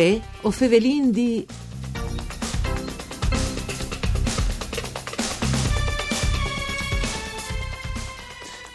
Uè, o fevelin di...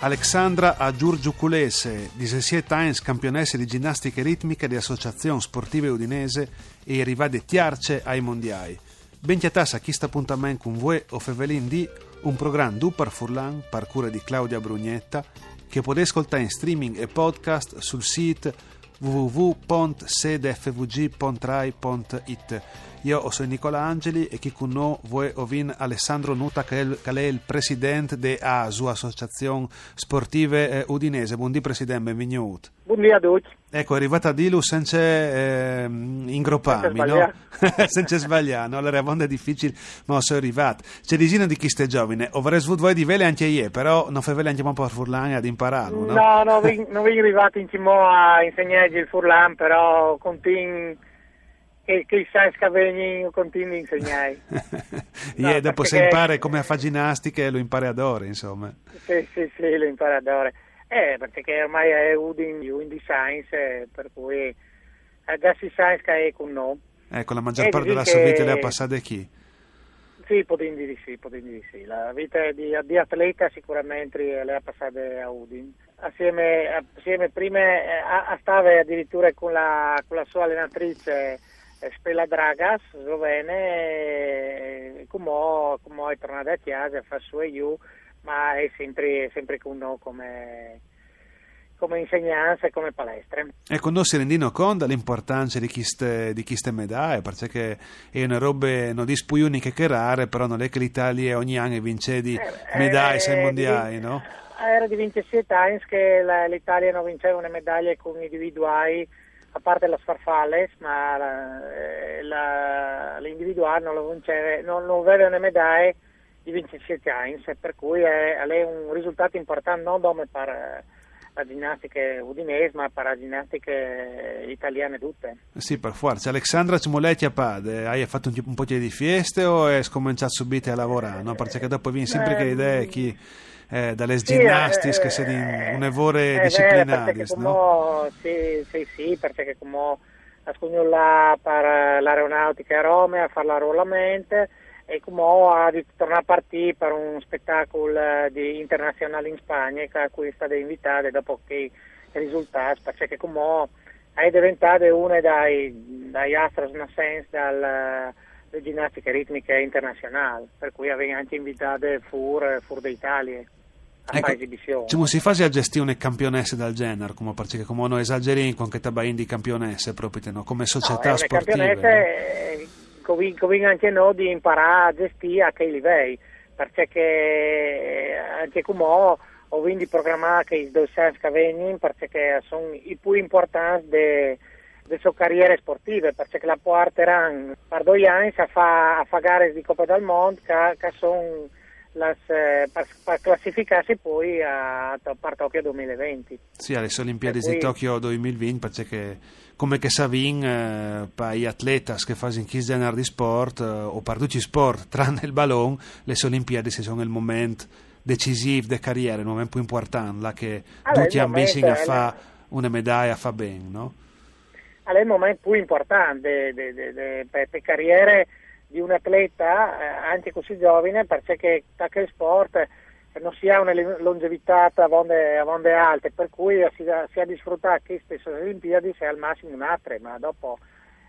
Alexandra Agiurgiuculese, 17 anni campionessa di ginnastica ritmica di Associazione Sportive Udinese e arriva di Tiarce ai Mondiali. Ben chiatassa chi sta appuntamento con voi o fevelin di un programma du par Furlan, par cura di Claudia Brugnetta, che potete ascoltare in streaming e podcast sul sito www.sedfvg.rai.it. Io sono Nicola Angeli e chi con noi vuoi ovin Alessandro Nuta che è il presidente della sua associazione sportive eh, udinese. Buondì presidente, benvenuto. Buondì a tutti. Ecco, è arrivata a Dilu senza eh, ingropparmi, no? senza sbagliare, no? Allora, è difficile, ma sono arrivato. C'è disino di chi stai giovane, avrei svuto voi di vele anche io, però non fai vele anche un po' per furlane ad impararlo, no? No, no, non vengo arrivato in cimo a insegnare il furlan, però continuo che, che i sai scavegni continui a insegnare. no, yeah, dopo se impara come a fare ginnastica e lo impara ad ore, insomma. Sì, sì, sì, lo impara ad ore. Eh, perché ormai è Udin, Udin Science, per cui già si sa che è con noi. Ecco, la maggior parte della sua vita l'ha passata chi? Sì, potendo di sì, potendo di sì. La vita di, di atleta sicuramente le ha passate a Udin. Assieme, assieme prima eh, a, a stava addirittura con la, con la sua allenatrice Spela Dragas, slovene, come, come è tornato a casa, fa su e giù, ma è sempre, sempre con noi come, come insegnanza e come palestre. Ecco, non si rendono conto dell'importanza di queste, di queste medaglie, perché è una roba non di più uniche che rare, però non è che l'Italia ogni anno vince di eh, medaglie eh, ai mondiali, no? Era di 27 anni che l'Italia non vinceva una medaglia con individuali a parte la Sfarfales, ma eh, l'individuale non, non, non aveva una medaglia di 27 anni, per cui è, è un risultato importante non solo per la ginnastica udinese, ma per la ginnastica italiana tutte. Sì, per forza. Alexandra Cimoletti a Pade, hai fatto un, un po' di feste o hai cominciato subito a lavorare? No? Perché dopo vieni sempre eh, che l'idea è chi eh, dalle sì, ginnastis eh, che sono in un'evore eh, disciplinari, no? Sì, sì, sì, perché come ascolto là per l'aeronautica a Roma a fare l'arruolamento e come a tornare a partire per un spettacolo eh, di, internazionale in Spagna a cui state invitate dopo che risultati, perché come è diventata una dai, dai astros nascens dal le ginnastiche ritmiche internazionali, per cui avevo anche invitato Fur, Fur d'Italia a ecco. Come si fa a gestire un campionesse del genere, come, perché come noi esageriamo con che tabain di campionesse proprio, no? come società no, sportive. Campionesse, no? come anche noi di imparare a gestire a che livelli, perché anche come ho, ho quindi programmato i due sensi che vengono, perché sono i più importanti de, delle sue carriere sportive, perché la porteranno per due anni a fare fa gare di Coppa del Mondo che, che sono per, per, classificarsi poi a, a Tokyo 2020. Sì, alle Olimpiadi cui... di Tokyo 2020, perché come che Savin eh, per gli atleti che fanno in genere di sport eh, o per tutti sport, tranne il ballon, le Olimpiadi sono il momento decisivo della carriera, il momento più importante, là che allora, tutti ambiscono a fare una medaglia, a fare bene, no? è il momento più importante per le carriere di un atleta, eh, anche così giovane, perché il sport eh, non si ha una longevità a vonde, a vonde alte, per cui si si ha di sfruttare queste Olimpiadi se al massimo un'altra, ma dopo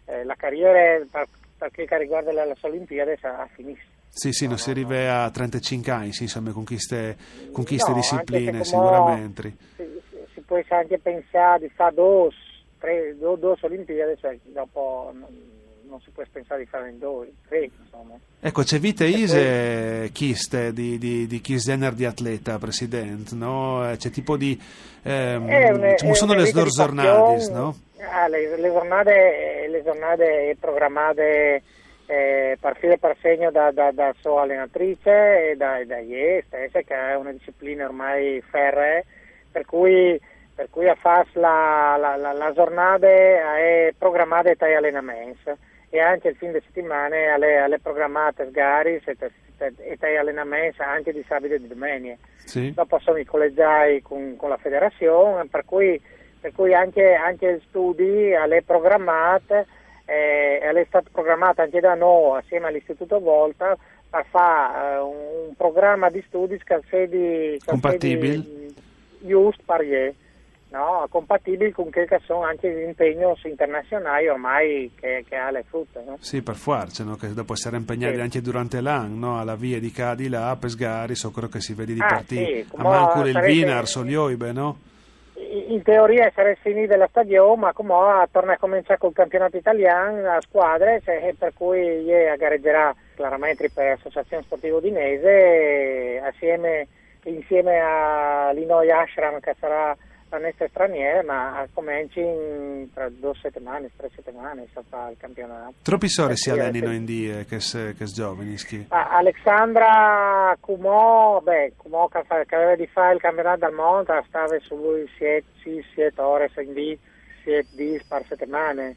eh, la carriera per, per quel riguarda le, Olimpiadi ha finito. Sì, sì, non si arriva a 35 anni, sì, insomma, con queste, con queste no, discipline sicuramente. Si, si, può anche pensare di fare due tre, due, due Olimpiadi, cioè dopo non, non, si può pensare di fare in due, tre insomma. Ecco, c'è vite ise chiste di, di, di genere di atleta, Presidente, no? C'è tipo di... Ehm, una, ci sono le giornate, no? Ah, le, le, giornate, le giornate programmate eh, per filo per segno da, da, da sua allenatrice e da, da IE stessa, che è una disciplina ormai ferrea, per cui per cui a fare la, la, la, la, giornata è programmata tra gli allenamenti e anche il fine settimana alle, alle programmate gare e gli allenamenti anche di sabato e di domenica. Sì. Dopo sono i collegiai con, con la federazione, per cui, per cui anche, anche gli studi alle programmate eh, è stata programmata anche da noi assieme all'Istituto Volta per fare eh, un programma di studi che sedi compatibili just parier no? compatibili con quelli che sono anche gli impegni internazionali ormai che, che ha le frutte. No? Sì, per forza, no? che dopo essere impegnati sì. anche durante l'anno alla via di Cadi là, a pescare, so quello che si vede di ah, partire sì, a manco il Vinar, Solioibe, no? in teoria sarà finita la stagione, ma come torna a cominciare col campionato italiano a squadre, cioè, per cui gareggerà chiaramente per l'Associazione Sportiva Udinese assieme, insieme a Linoy Ashram che sarà vanesse straniere, ma cominci in, tra due settimane, tre settimane, si fa il campionato. Troppi sori si allenino in die, che sono giovani. Alexandra Cumò, beh, Cumò che, fa, che, aveva di fare il campionato del mondo, stava su lui 6-7 ore in di 7 di per settimane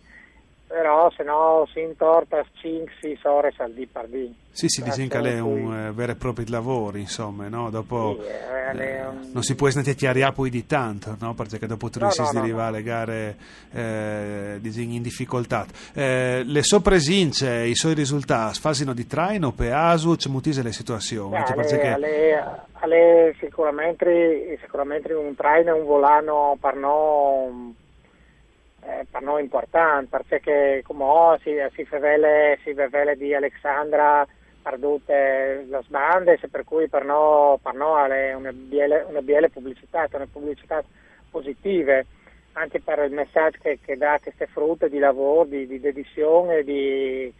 però se no si intorta 5-6 ore al di per di. Sì, si dice che è un eh, vero e proprio lavoro, insomma, no? Dopo sì, eh, un... non si può snettiare poi di tanto, no? Perché dopo tu no, no, no, arrivare alle gare eh, in difficoltà. Eh, le sue presenze, i suoi risultati, fasino di traino, per ASU, c'è mutise le situazioni? Beh, alle, perché... alle, alle, sicuramente, sicuramente un traino e un volano per noi eh, per noi importante perché come oh, si, si, vele, si vele di Alexandra perdute le bande per cui per noi, per noi è una biele, una biele pubblicità, una pubblicità positiva anche per il messaggio che, che dà queste frutte di lavoro, di, di dedizione di,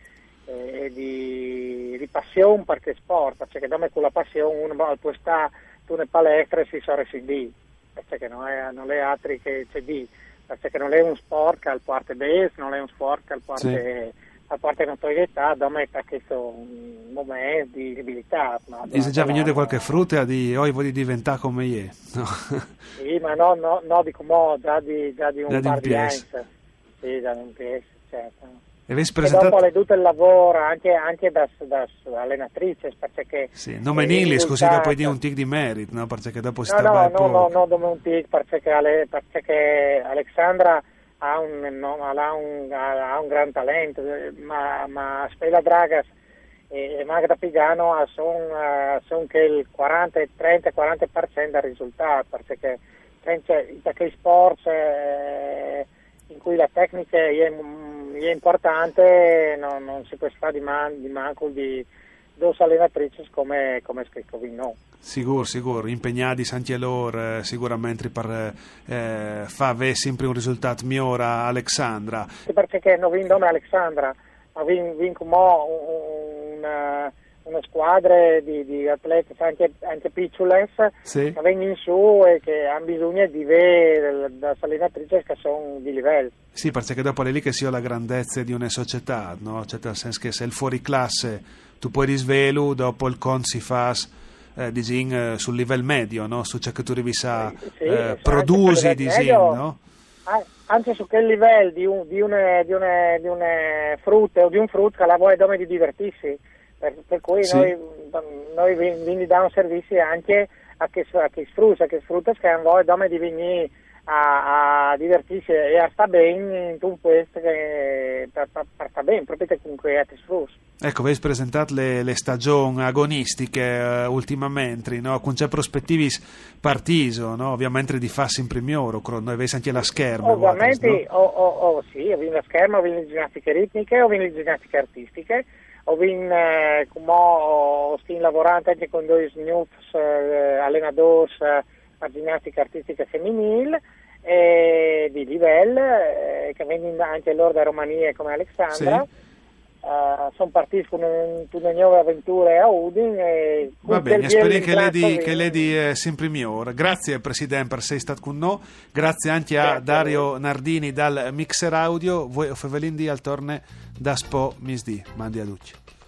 eh, di, di, passione per il sport, perché come con la passione uno può stare tu nelle palestre e si sa residì, perché non è, non è altri che c'è di perché non è un sport al parte base, non è un sport al parte, sì. al parte notorietà, dove è questo un momento di abilità. E se già venuto qualche frutta di oh, voglio diventare come io? No. sì, ma no, no, no di come già di, già di un già par di anni. Sì, già di un PS, certo. Avessi presentato... dopo le tutto il lavoro anche, anche da, da, allenatrice perché sì, nome in inglese così dopo di un tic di merit no? perché dopo si no, no, no, no, no, come un tic perché, Ale, perché Alexandra ha un, no, ha, un, ha un, gran talento ma, ma Spela Dragas e Magda Pigano sono son che il 40, 30, 40% del risultato perché, perché i sport eh, in cui la tecnica è è importante, non, non si può fare di, man, di manco di due allenatrici come, come scritto no. Sicuro, sicuro, impegnati anche loro eh, sicuramente per eh, fare sempre un risultato migliore a Alexandra. Sì, perché non vinco come Alexandra, ma vinco una una squadra di, di atleti anche, anche piccole sì. che vengono in su e che hanno bisogno di vedere da allenatrici che sono di livello. Sì, perché dopo è lì che si ha la grandezza di una società, no? cioè, nel senso che se il fuori classe tu puoi risvelo, dopo il con si fa eh, disin, eh, sul livello medio, no? su ciò che tu devi sa, sì, sì, eh, produci, disin, no? anche su quel livello di, un, di, una, di, una, di una frutta o di un frutto che la vuoi dove di divertirsi per, per cui sì. noi, noi quindi diamo servizi anche a chi, a chi sfrutta, a chi sfrutta che hanno voglia di venire a, a, divertirsi e a stare bene in tutto questo che, per, per, per stare bene, proprio con cui ti sfrutta. Ecco, avete presentato le, le, stagioni agonistiche uh, ultimamente, no? con c'è prospettivi partiso, no? ovviamente di farsi in primioro, noi avete anche la scherma. Ovviamente, no? oh, oh, oh, sì, ho la scherma, ho le ginnastiche ritmiche, ho le ginnastiche artistiche, ho vinto eh, come sto anche con due snufs eh, allenatori eh, a ginnastica artistica femminile eh, di livello eh, che vengono anche loro da Romania come Alexandra sì. Uh, sono partiti con un, una nuova avventura a Udin. E Va bene, spero che lei, che lei di eh, sempre migliore. Grazie Presidente per essere stato con noi, grazie anche a grazie Dario Nardini dal Mixer Audio, voi Fevelin di al torne da Spo Misdi. Mandi a tutti.